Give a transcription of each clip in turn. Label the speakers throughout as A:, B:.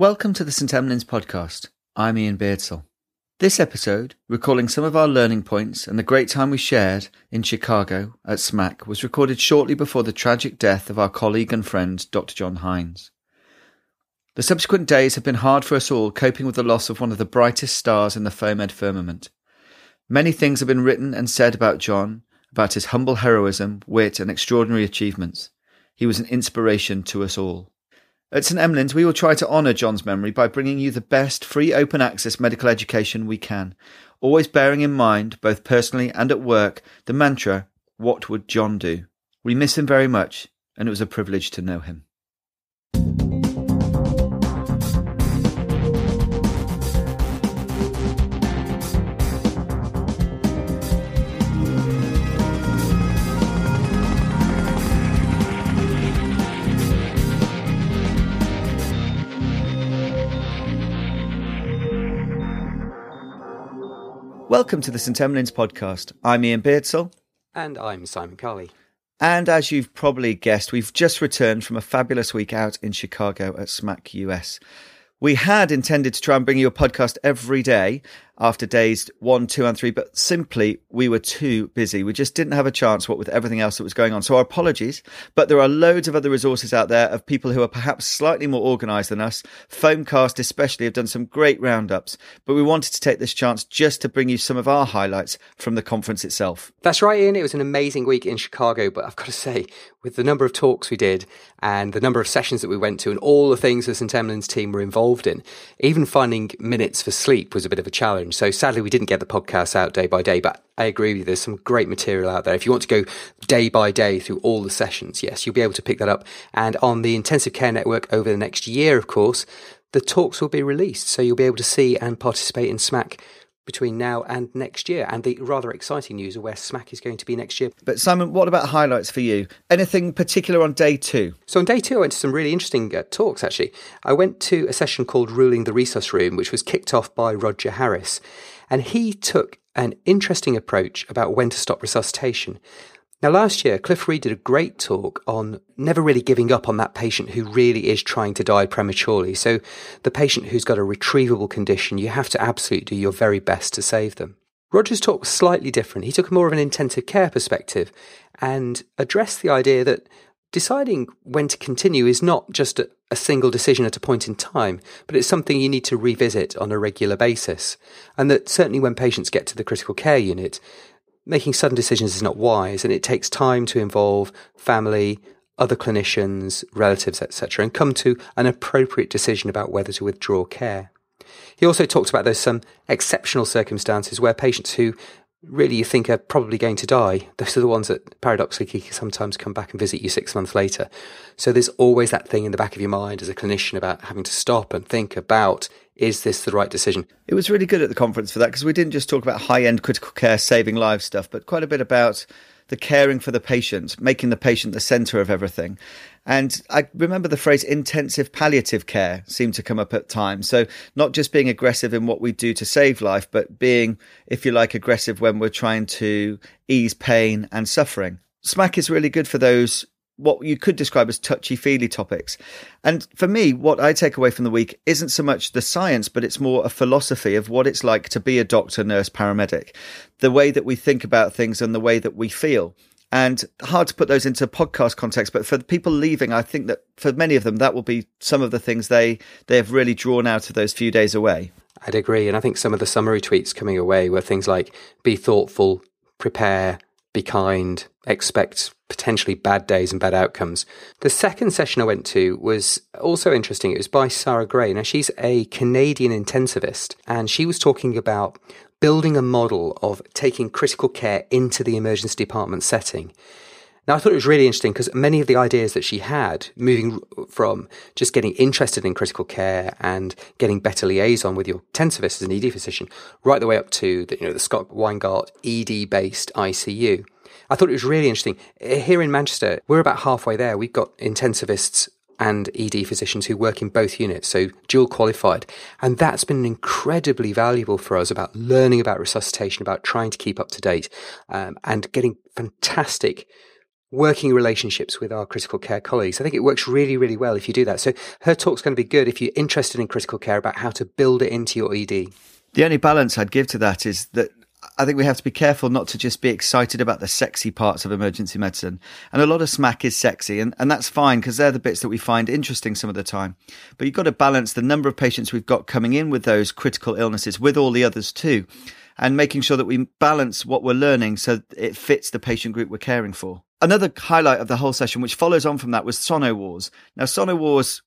A: Welcome to the St. Emlyn's podcast. I'm Iain Beardsell. This episode, recalling some of our learning points and the great time we shared in Chicago at SMAC, was recorded shortly before the tragic death of our colleague and friend, Dr. John Hinds. The subsequent days have been hard for us all, coping with the loss of one of the brightest stars in the FOAMED firmament. Many things have been written and said about John, about his humble heroism, wit, and extraordinary achievements. He was an inspiration to us all. At St Emlyn's, we will try to honour John's memory by bringing you the best free open access medical education we can, always bearing in mind, both personally and at work, the mantra, What would John do? We miss him very much, and it was a privilege to know him. Welcome to the St Emlyn's podcast. I'm Iain Beardsell.
B: And I'm Simon Carley.
A: And as you've probably guessed, we've just returned from a fabulous week out in Chicago at SMACC US. We had intended to try and bring you a podcast every day after days one, two, and three, but simply we were too busy. We just didn't have a chance, what with everything else that was going on. So our apologies, but there are loads of other resources out there of people who are perhaps slightly more organized than us. Foamcast especially have done some great roundups, but we wanted to take this chance just to bring you some of our highlights from the conference itself.
B: That's right, Iain. It was an amazing week in Chicago, but I've got to say, with the number of talks we did and the number of sessions that we went to and all the things the St. Emlyn's team were involved in, even finding minutes for sleep was a bit of a challenge. So sadly, we didn't get the podcast out day by day, but I agree with you. There's some great material out there. If you want to go day by day through all the sessions, yes, you'll be able to pick that up. And on the Intensive Care Network over the next year, of course, the talks will be released. So you'll be able to see and participate in SMACC between now and next year. And the rather exciting news of where SMACC is going to be next year.
A: But Simon, what about highlights for you? Anything particular on day two?
B: So on day two, I went to some really interesting uh, talks, actually. I went to a session called Ruling the Resus Room, which was kicked off by Roger Harris. And he took an interesting approach about when to stop resuscitation. Now, last year, Cliff Reid did a great talk on never really giving up on that patient who really is trying to die prematurely. So, the patient who's got a retrievable condition, you have to absolutely do your very best to save them. Roger's talk was slightly different. He took more of an intensive care perspective and addressed the idea that deciding when to continue is not just a, a, single decision at a point in time, but it's something you need to revisit on a regular basis. And that certainly when patients get to the critical care unit, making sudden decisions is not wise and it takes time to involve family, other clinicians, relatives, etc., and come to an appropriate decision about whether to withdraw care. He also talked about there's some exceptional circumstances where patients who really you think are probably going to die, those are the ones that paradoxically sometimes come back and visit you six months later. So there's always that thing in the back of your mind as a clinician about having to stop and think about is this the right decision?
A: It was really good at the conference for that because we didn't just talk about high end critical care saving lives stuff, but quite a bit about the caring for the patient, making the patient the centre of everything. And I remember the phrase intensive palliative care seemed to come up at times. So not just being aggressive in what we do to save life, but being, if you like, aggressive when we're trying to ease pain and suffering. SMACC is really good for those what you could describe as touchy feely topics. And for me, what I take away from the week isn't so much the science, but it's more a philosophy of what it's like to be a doctor, nurse, paramedic, the way that we think about things and the way that we feel. And hard to put those into podcast context, but for the people leaving, I think that for many of them, that will be some of the things they, they have really drawn out of those few days away.
B: I'd agree. And I think some of the summary tweets coming away were things like be thoughtful, prepare, be kind, expect potentially bad days and bad outcomes. The second session I went to was also interesting. It was by Sarah Gray. Now, she's a Canadian intensivist, and she was talking about building a model of taking critical care into the emergency department setting. Now, I thought it was really interesting because many of the ideas that she had, moving from just getting interested in critical care and getting better liaison with your intensivist as an ED physician, right the way up to the, you know, the Scott Weingart ED-based ICU. I thought it was really interesting. Here in Manchester, we're about halfway there. We've got intensivists and ED physicians who work in both units, so dual qualified. And that's been incredibly valuable for us about learning about resuscitation, about trying to keep up to date, um, and getting fantastic working relationships with our critical care colleagues. I think it works really, really well if you do that. So her talk's going to be good if you're interested in critical care about how to build it into your ED.
A: The only balance I'd give to that is that I think we have to be careful not to just be excited about the sexy parts of emergency medicine. And a lot of SMACC is sexy, and, and that's fine because they're the bits that we find interesting some of the time. But you've got to balance the number of patients we've got coming in with those critical illnesses with all the others too, and making sure that we balance what we're learning so it fits the patient group we're caring for. Another highlight of the whole session, which follows on from that, was Sono Wars. Now, Sono Wars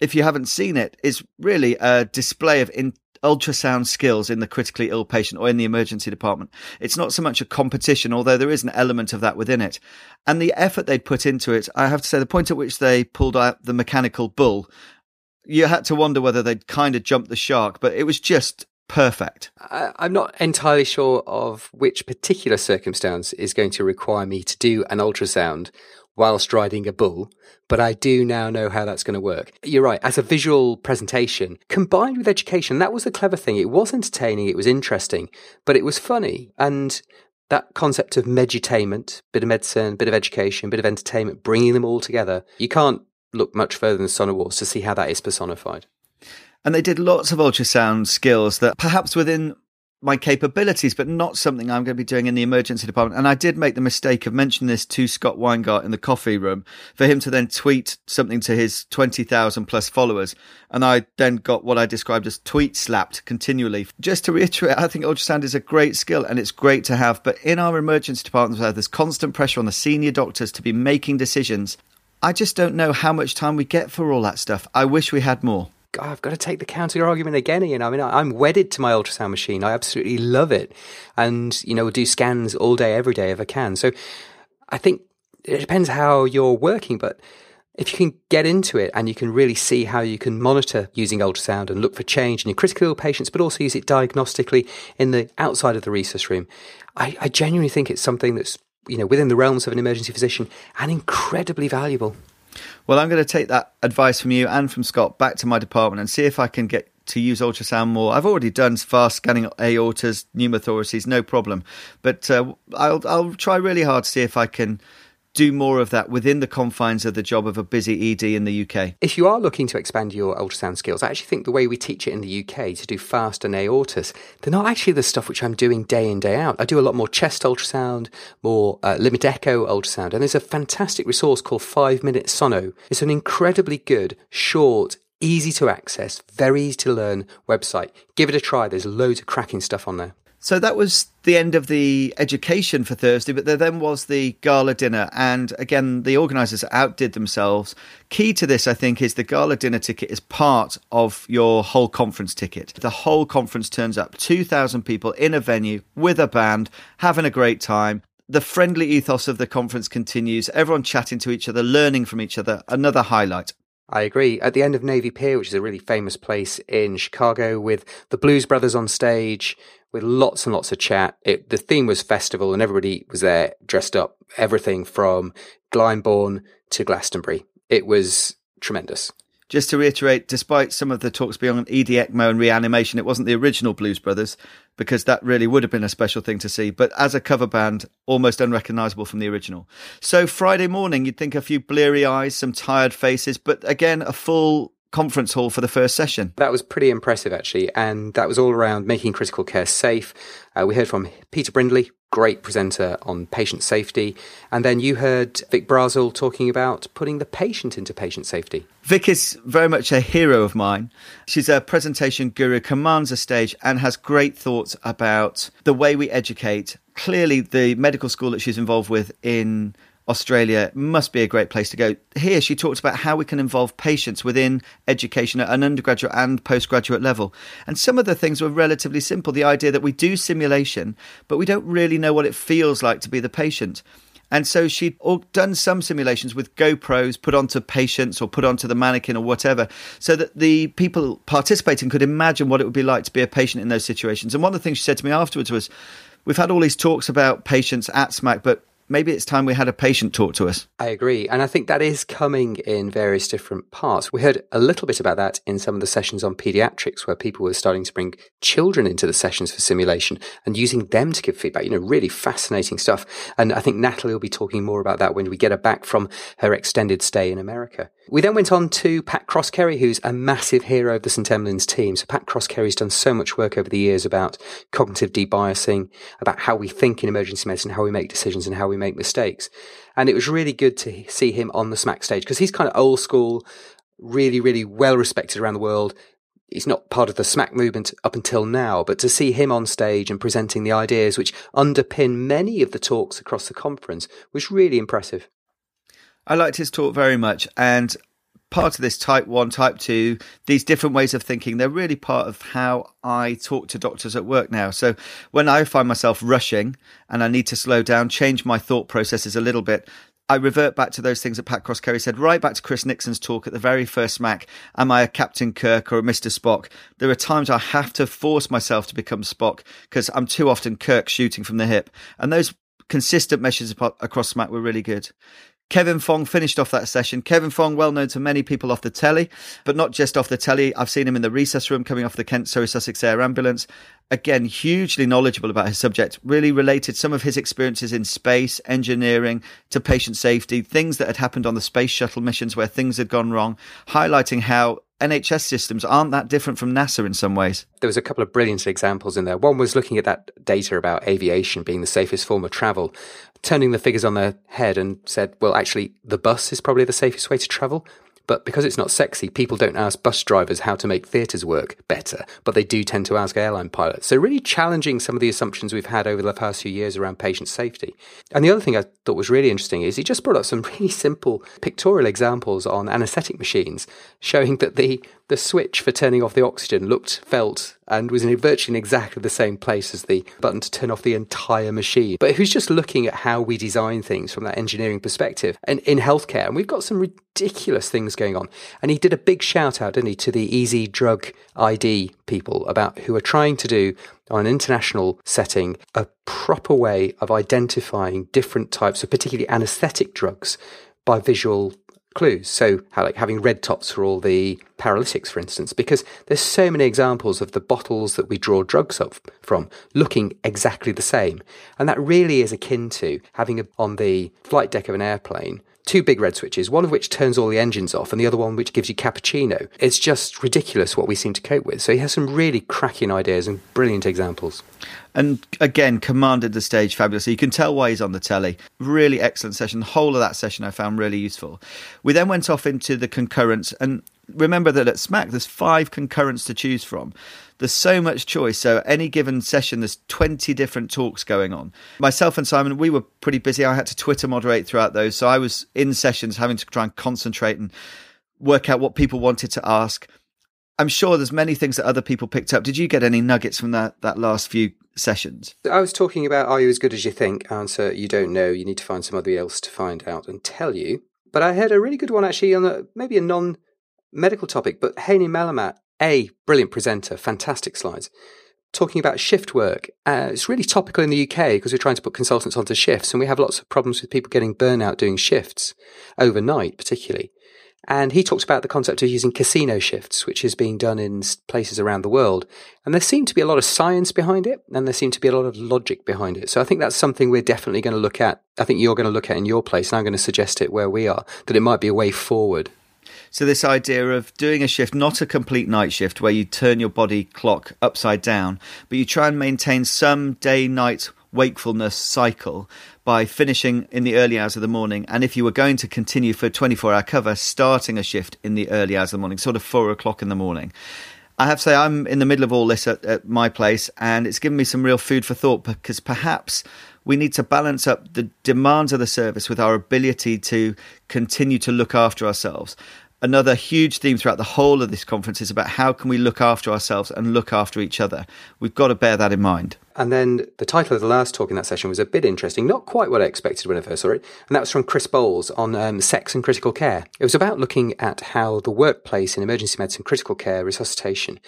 A: if you haven't seen it, is really a display of in, ultrasound skills in the critically ill patient or in the emergency department. It's not so much a competition, although there is an element of that within it. And the effort they'd put into it, I have to say, the point at which they pulled out the mechanical bull, you had to wonder whether they'd kind of jumped the shark, but it was just perfect.
B: I, am not entirely sure of which particular circumstance is going to require me to do an ultrasound whilst riding a bull, but I do now know how that's going to work. You're right. As a visual presentation, combined with education, that was the clever thing. It was entertaining, it was interesting, but it was funny. And that concept of medutainment, bit of medicine, bit of education, bit of entertainment, bringing them all together, you can't look much further than Sono Wars to see how that is personified.
A: And they did lots of ultrasound skills that perhaps within my capabilities, but not something I'm going to be doing in the emergency department. And I did make the mistake of mentioning this to Scott Weingart in the coffee room for him to then tweet something to his 20,000 plus followers. And I then got what I described as tweet slapped continually. Just to reiterate, I think ultrasound is a great skill and it's great to have. But in our emergency departments where there's constant pressure on the senior doctors to be making decisions, I just don't know how much time we get for all that stuff. I wish we had more.
B: I've got to take the counter argument again, Iain. I mean, I'm wedded to my ultrasound machine. I absolutely love it. And, you know, do scans all day, every day if I can. So I think it depends how you're working, but if you can get into it and you can really see how you can monitor using ultrasound and look for change in your critical ill patients, but also use it diagnostically in the outside of the resus room, I, I genuinely think it's something that's, you know, within the realms of an emergency physician and incredibly valuable.
A: Well, I'm going to take that advice from you and from Scott back to my department and see if I can get to use ultrasound more. I've already done fast scanning aortas, pneumothoraces, no problem. But uh, I'll I'll try really hard to see if I can do more of that within the confines of the job of a busy ED in the UK.
B: If you are looking to expand your ultrasound skills, I actually think the way we teach it in the UK to do fast and aortas, they're not actually the stuff which I'm doing day in, day out. I do a lot more chest ultrasound, more uh, limit echo ultrasound, and there's a fantastic resource called 5 Minute Sono. It's an incredibly good, short, easy to access, very easy to learn website. Give it a try. There's loads of cracking stuff on there.
A: So that was the end of the education for Thursday, but there then was the gala dinner. And again, the organisers outdid themselves. Key to this, I think, is the gala dinner ticket is part of your whole conference ticket. The whole conference turns up 2,000 people in a venue with a band, having a great time. The friendly ethos of the conference continues, everyone chatting to each other, learning from each other. Another highlight.
B: I agree. At the end of Navy Pier, which is a really famous place in Chicago, with the Blues Brothers on stage, with lots and lots of chat. It, the theme was festival, and everybody was there dressed up. Everything from Glyndebourne to Glastonbury. It was tremendous.
A: Just to reiterate, despite some of the talks being on ECMO and reanimation, it wasn't the original Blues Brothers because that really would have been a special thing to see. But as a cover band, almost unrecognizable from the original. So Friday morning, you'd think a few bleary eyes, some tired faces, but again, a full conference hall for the first session.
B: That was pretty impressive, actually. And that was all around making critical care safe. Uh, we heard from Peter Brindley, great presenter on patient safety. And then you heard Vic Brazil talking about putting the patient into patient safety.
A: Vic is very much a hero of mine. She's a presentation guru, commands a stage, and has great thoughts about the way we educate. Clearly, the medical school that she's involved with in Australia must be a great place to go. Here, she talks about how we can involve patients within education at an undergraduate and postgraduate level. And some of the things were relatively simple. The idea that we do simulation, but we don't really know what it feels like to be the patient. And so she'd done some simulations with GoPros put onto patients or put onto the mannequin or whatever, so that the people participating could imagine what it would be like to be a patient in those situations. And one of the things she said to me afterwards was, We've had all these talks about patients at SMACC, but maybe it's time we had a patient talk to us.
B: I agree. And I think that is coming in various different parts. We heard a little bit about that in some of the sessions on pediatrics, where people were starting to bring children into the sessions for simulation and using them to give feedback. You know, really fascinating stuff. And I think Natalie will be talking more about that when we get her back from her extended stay in America. We then went on to Pat Croskerry, who's a massive hero of the St. Emlyn's team. So Pat Croskerry's done so much work over the years about cognitive debiasing, about how we think in emergency medicine, how we make decisions and how we make mistakes. And it was really good to see him on the SMACC stage because he's kind of old school, really, really well respected around the world. He's not part of the SMACC movement up until now, but to see him on stage and presenting the ideas which underpin many of the talks across the conference was really impressive.
A: I liked his talk very much. And part of this type one, type two, these different ways of thinking, they're really part of how I talk to doctors at work now. So when I find myself rushing and I need to slow down, change my thought processes a little bit, I revert back to those things that Pat Croskerry said, right back to Chris Nickson's talk at the very first SMACC. Am I a Captain Kirk or a Mr. Spock? There are times I have to force myself to become Spock because I'm too often Kirk shooting from the hip. And those consistent measures across SMACC were really good. Kevin Fong finished off that session. Kevin Fong, well known to many people off the telly, but not just off the telly. I've seen him in the resus room coming off the Kent Surrey Sussex Air Ambulance. Again, hugely knowledgeable about his subject, really related some of his experiences in space, engineering to patient safety, things that had happened on the space shuttle missions where things had gone wrong, highlighting how NHS systems aren't that different from NASA in some ways.
B: There was a couple of brilliant examples in there. One was looking at that data about aviation being the safest form of travel, turning the figures on their head and said, well, actually, the bus is probably the safest way to travel. But because it's not sexy, people don't ask bus drivers how to make theatres work better, but they do tend to ask airline pilots. So, really challenging some of the assumptions we've had over the past few years around patient safety. And the other thing I thought was really interesting is he just brought up some really simple pictorial examples on anaesthetic machines, showing that the the switch for turning off the oxygen looked, felt, and was in virtually in exactly the same place as the button to turn off the entire machine. But who's just looking at how we design things from that engineering perspective and in healthcare. And we've got some ridiculous things going on. And he did a big shout out, didn't he, to the easy drug ID people about who are trying to do on an international setting a proper way of identifying different types of particularly anesthetic drugs by visual clues. So, how, like having red tops for all the paralytics, for instance, because there's so many examples of the bottles that we draw drugs up from looking exactly the same, and that really is akin to having a, on the flight deck of an airplane two big red switches, one of which turns all the engines off, and the other one which gives you cappuccino. It's just ridiculous what we seem to cope with. So he has some really cracking ideas and brilliant examples.
A: And again, commanded the stage fabulously. You can tell why he's on the telly. Really excellent session. The whole of that session I found really useful. We then went off into the concurrence, and remember that at SMACC, there's five concurrents to choose from. There's so much choice. So any given session, there's 20 different talks going on. Myself and Simon, we were pretty busy. I had to Twitter moderate throughout those, so I was in sessions having to try and concentrate and work out what people wanted to ask. I'm sure there's many things that other people picked up. Did you get any nuggets from that that last few sessions?
B: I was talking about are you as good as you think? Answer you don't know. You need to find somebody else to find out and tell you. But I had a really good one actually on a maybe a non medical topic, but Haney Mallemat, a brilliant presenter, fantastic slides, talking about shift work. Uh, it's really topical in the UK because we're trying to put consultants onto shifts, and we have lots of problems with people getting burnout doing shifts overnight, particularly. And he talks about the concept of using casino shifts, which is being done in places around the world. And there seemed to be a lot of science behind it, and there seemed to be a lot of logic behind it. So I think that's something we're definitely going to look at. I think you're going to look at in your place, and I'm going to suggest it where we are, that it might be a way forward.
A: So, this idea of doing a shift, not a complete night shift where you turn your body clock upside down, but you try and maintain some day night wakefulness cycle by finishing in the early hours of the morning. And if you were going to continue for 24 hour cover, starting a shift in the early hours of the morning, sort of four o'clock in the morning. I have to say, I'm in the middle of all this at, at my place, and it's given me some real food for thought because perhaps we need to balance up the demands of the service with our ability to continue to look after ourselves another huge theme throughout the whole of this conference is about how can we look after ourselves and look after each other. We've got to bear that in mind.
B: And then the title of the last talk in that session was a bit interesting, not quite what I expected when I first saw it, and that was from Chris Bowles on um, sex and critical care. It was about looking at how the workplace in emergency medicine, critical care, resuscitation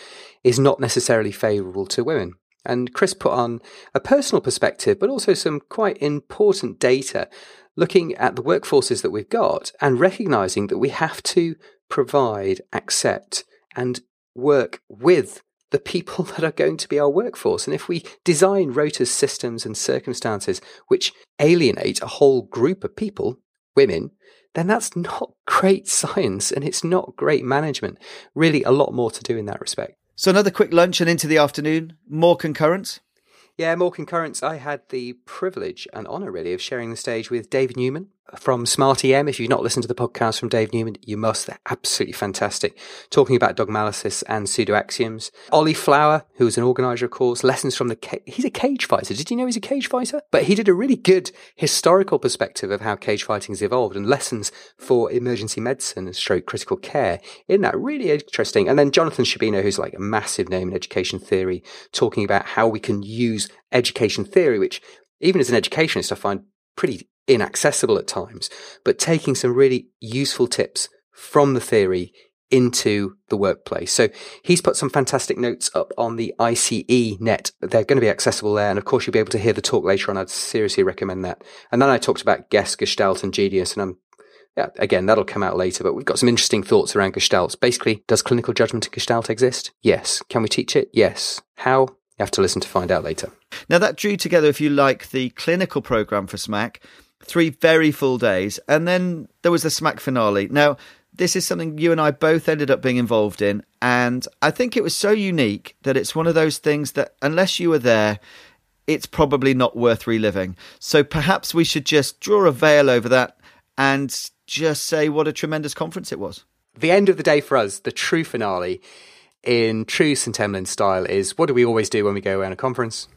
B: is not necessarily favourable to women. And Chris put on a personal perspective, but also some quite important data looking at the workforces that we've got and recognizing that we have to provide, accept, and work with the people that are going to be our workforce. And if we design rotas, systems, and circumstances which alienate a whole group of people, women, then that's not great science and it's not great management. Really, a lot more to do in that respect.
A: So, another quick lunch and into the afternoon, more concurrence?
B: Yeah, more concurrence. I had the privilege and honour, really, of sharing the stage with David Newman, from Smart EM. If you've not listened to the podcast from Dave Newman, you must. They're absolutely fantastic. Talking about dogmalysis and pseudo axioms. Ollie Flower, who was an organizer, of course, lessons from the, he's a cage fighter. Did you know he's a cage fighter? But he did a really good historical perspective of how cage fighting has evolved and lessons for emergency medicine and stroke critical care. Isn't that really interesting? And then Jonathan Sherbino, who's like a massive name in education theory, talking about how we can use education theory, which even as an educationist, I find pretty inaccessible at times, but taking some really useful tips from the theory into the workplace. So he's put some fantastic notes up on the ICE net. They're going to be accessible there. And of course, you'll be able to hear the talk later on. I'd seriously recommend that. And then I talked about Gestalt and Genius. And I'm, yeah, again, that'll come out later, but we've got some interesting thoughts around Gestalt. Basically, does clinical judgment in Gestalt exist? Yes. Can we teach it? Yes. How? You have to listen to find out later.
A: Now, that drew together, if you like, the clinical program for SMACC three very full days, and then there was the SMACC finale. Now, this is something you and I both ended up being involved in, and I think it was so unique that it's one of those things that unless you were there, it's probably not worth reliving. So perhaps we should just draw a veil over that and just say what a tremendous conference it was.
B: The end of the day for us, the true finale in true St. Emlyn style is what do we always do when we go around a conference?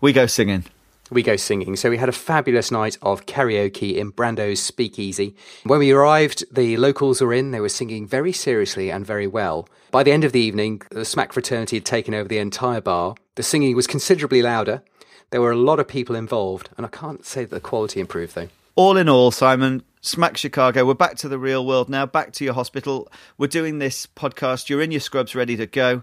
A: We go singing
B: we go singing. So we had a fabulous night of karaoke in Brando's Speakeasy. When we arrived, the locals were in. They were singing very seriously and very well. By the end of the evening, the SMACC fraternity had taken over the entire bar. The singing was considerably louder. There were a lot of people involved, and I can't say that the quality improved though.
A: All in all, Simon, SMACC Chicago, we're back to the real world now, back to your hospital. We're doing this podcast. You're in your scrubs, ready to go.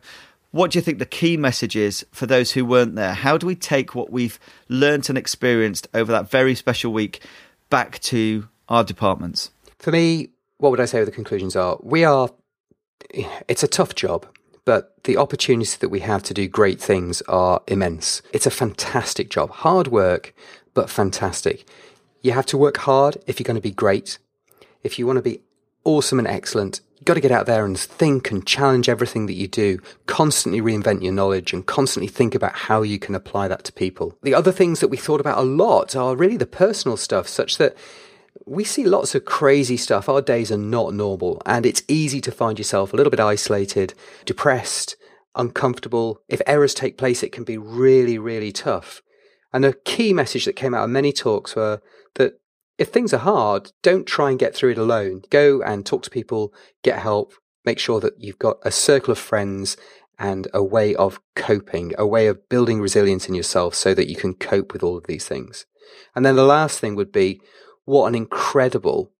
A: What do you think the key message is for those who weren't there? How do we take what we've learnt and experienced over that very special week back to our departments?
B: For me, what would I say the conclusions are? We are, it's a tough job, but the opportunities that we have to do great things are immense. It's a fantastic job. Hard work, but fantastic. You have to work hard if you're going to be great. If you want to be awesome and excellent, You've got to get out there and think and challenge everything that you do, constantly reinvent your knowledge and constantly think about how you can apply that to people. The other things that we thought about a lot are really the personal stuff, such that we see lots of crazy stuff. Our days are not normal, and it's easy to find yourself a little bit isolated, depressed, uncomfortable. If errors take place, it can be really, really tough. And a key message that came out of many talks were that if things are hard, don't try and get through it alone. Go and talk to people, get help, make sure that you've got a circle of friends and a way of coping, a way of building resilience in yourself so that you can cope with all of these things. And then the last thing would be what an incredible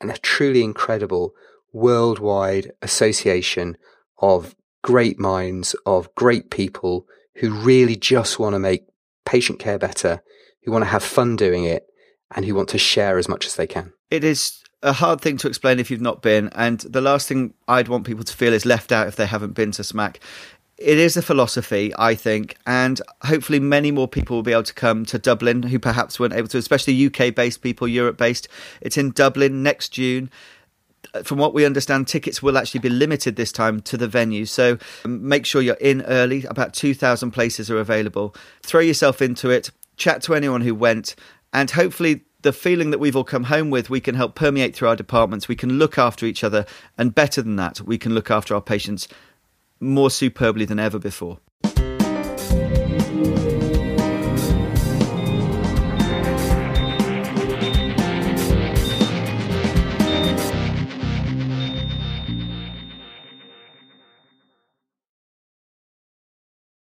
B: and a truly incredible worldwide association of great minds, of great people who really just want to make patient care better, who want to have fun doing it, and who want to share as much as they can.
A: It is a hard thing to explain if you've not been. And the last thing I'd want people to feel is left out if they haven't been to SMACC. It is a philosophy, I think, and hopefully many more people will be able to come to Dublin who perhaps weren't able to, especially UK based people, Europe based. It's in Dublin next June from what we understand, tickets will actually be limited this time to the venue. So um, make sure you're in early. About 2,000 places are available. Throw yourself into it. Chat to anyone who went and hopefully, the feeling that we've all come home with, we can help permeate through our departments. We can look after each other. And better than that, we can look after our patients more superbly than ever before.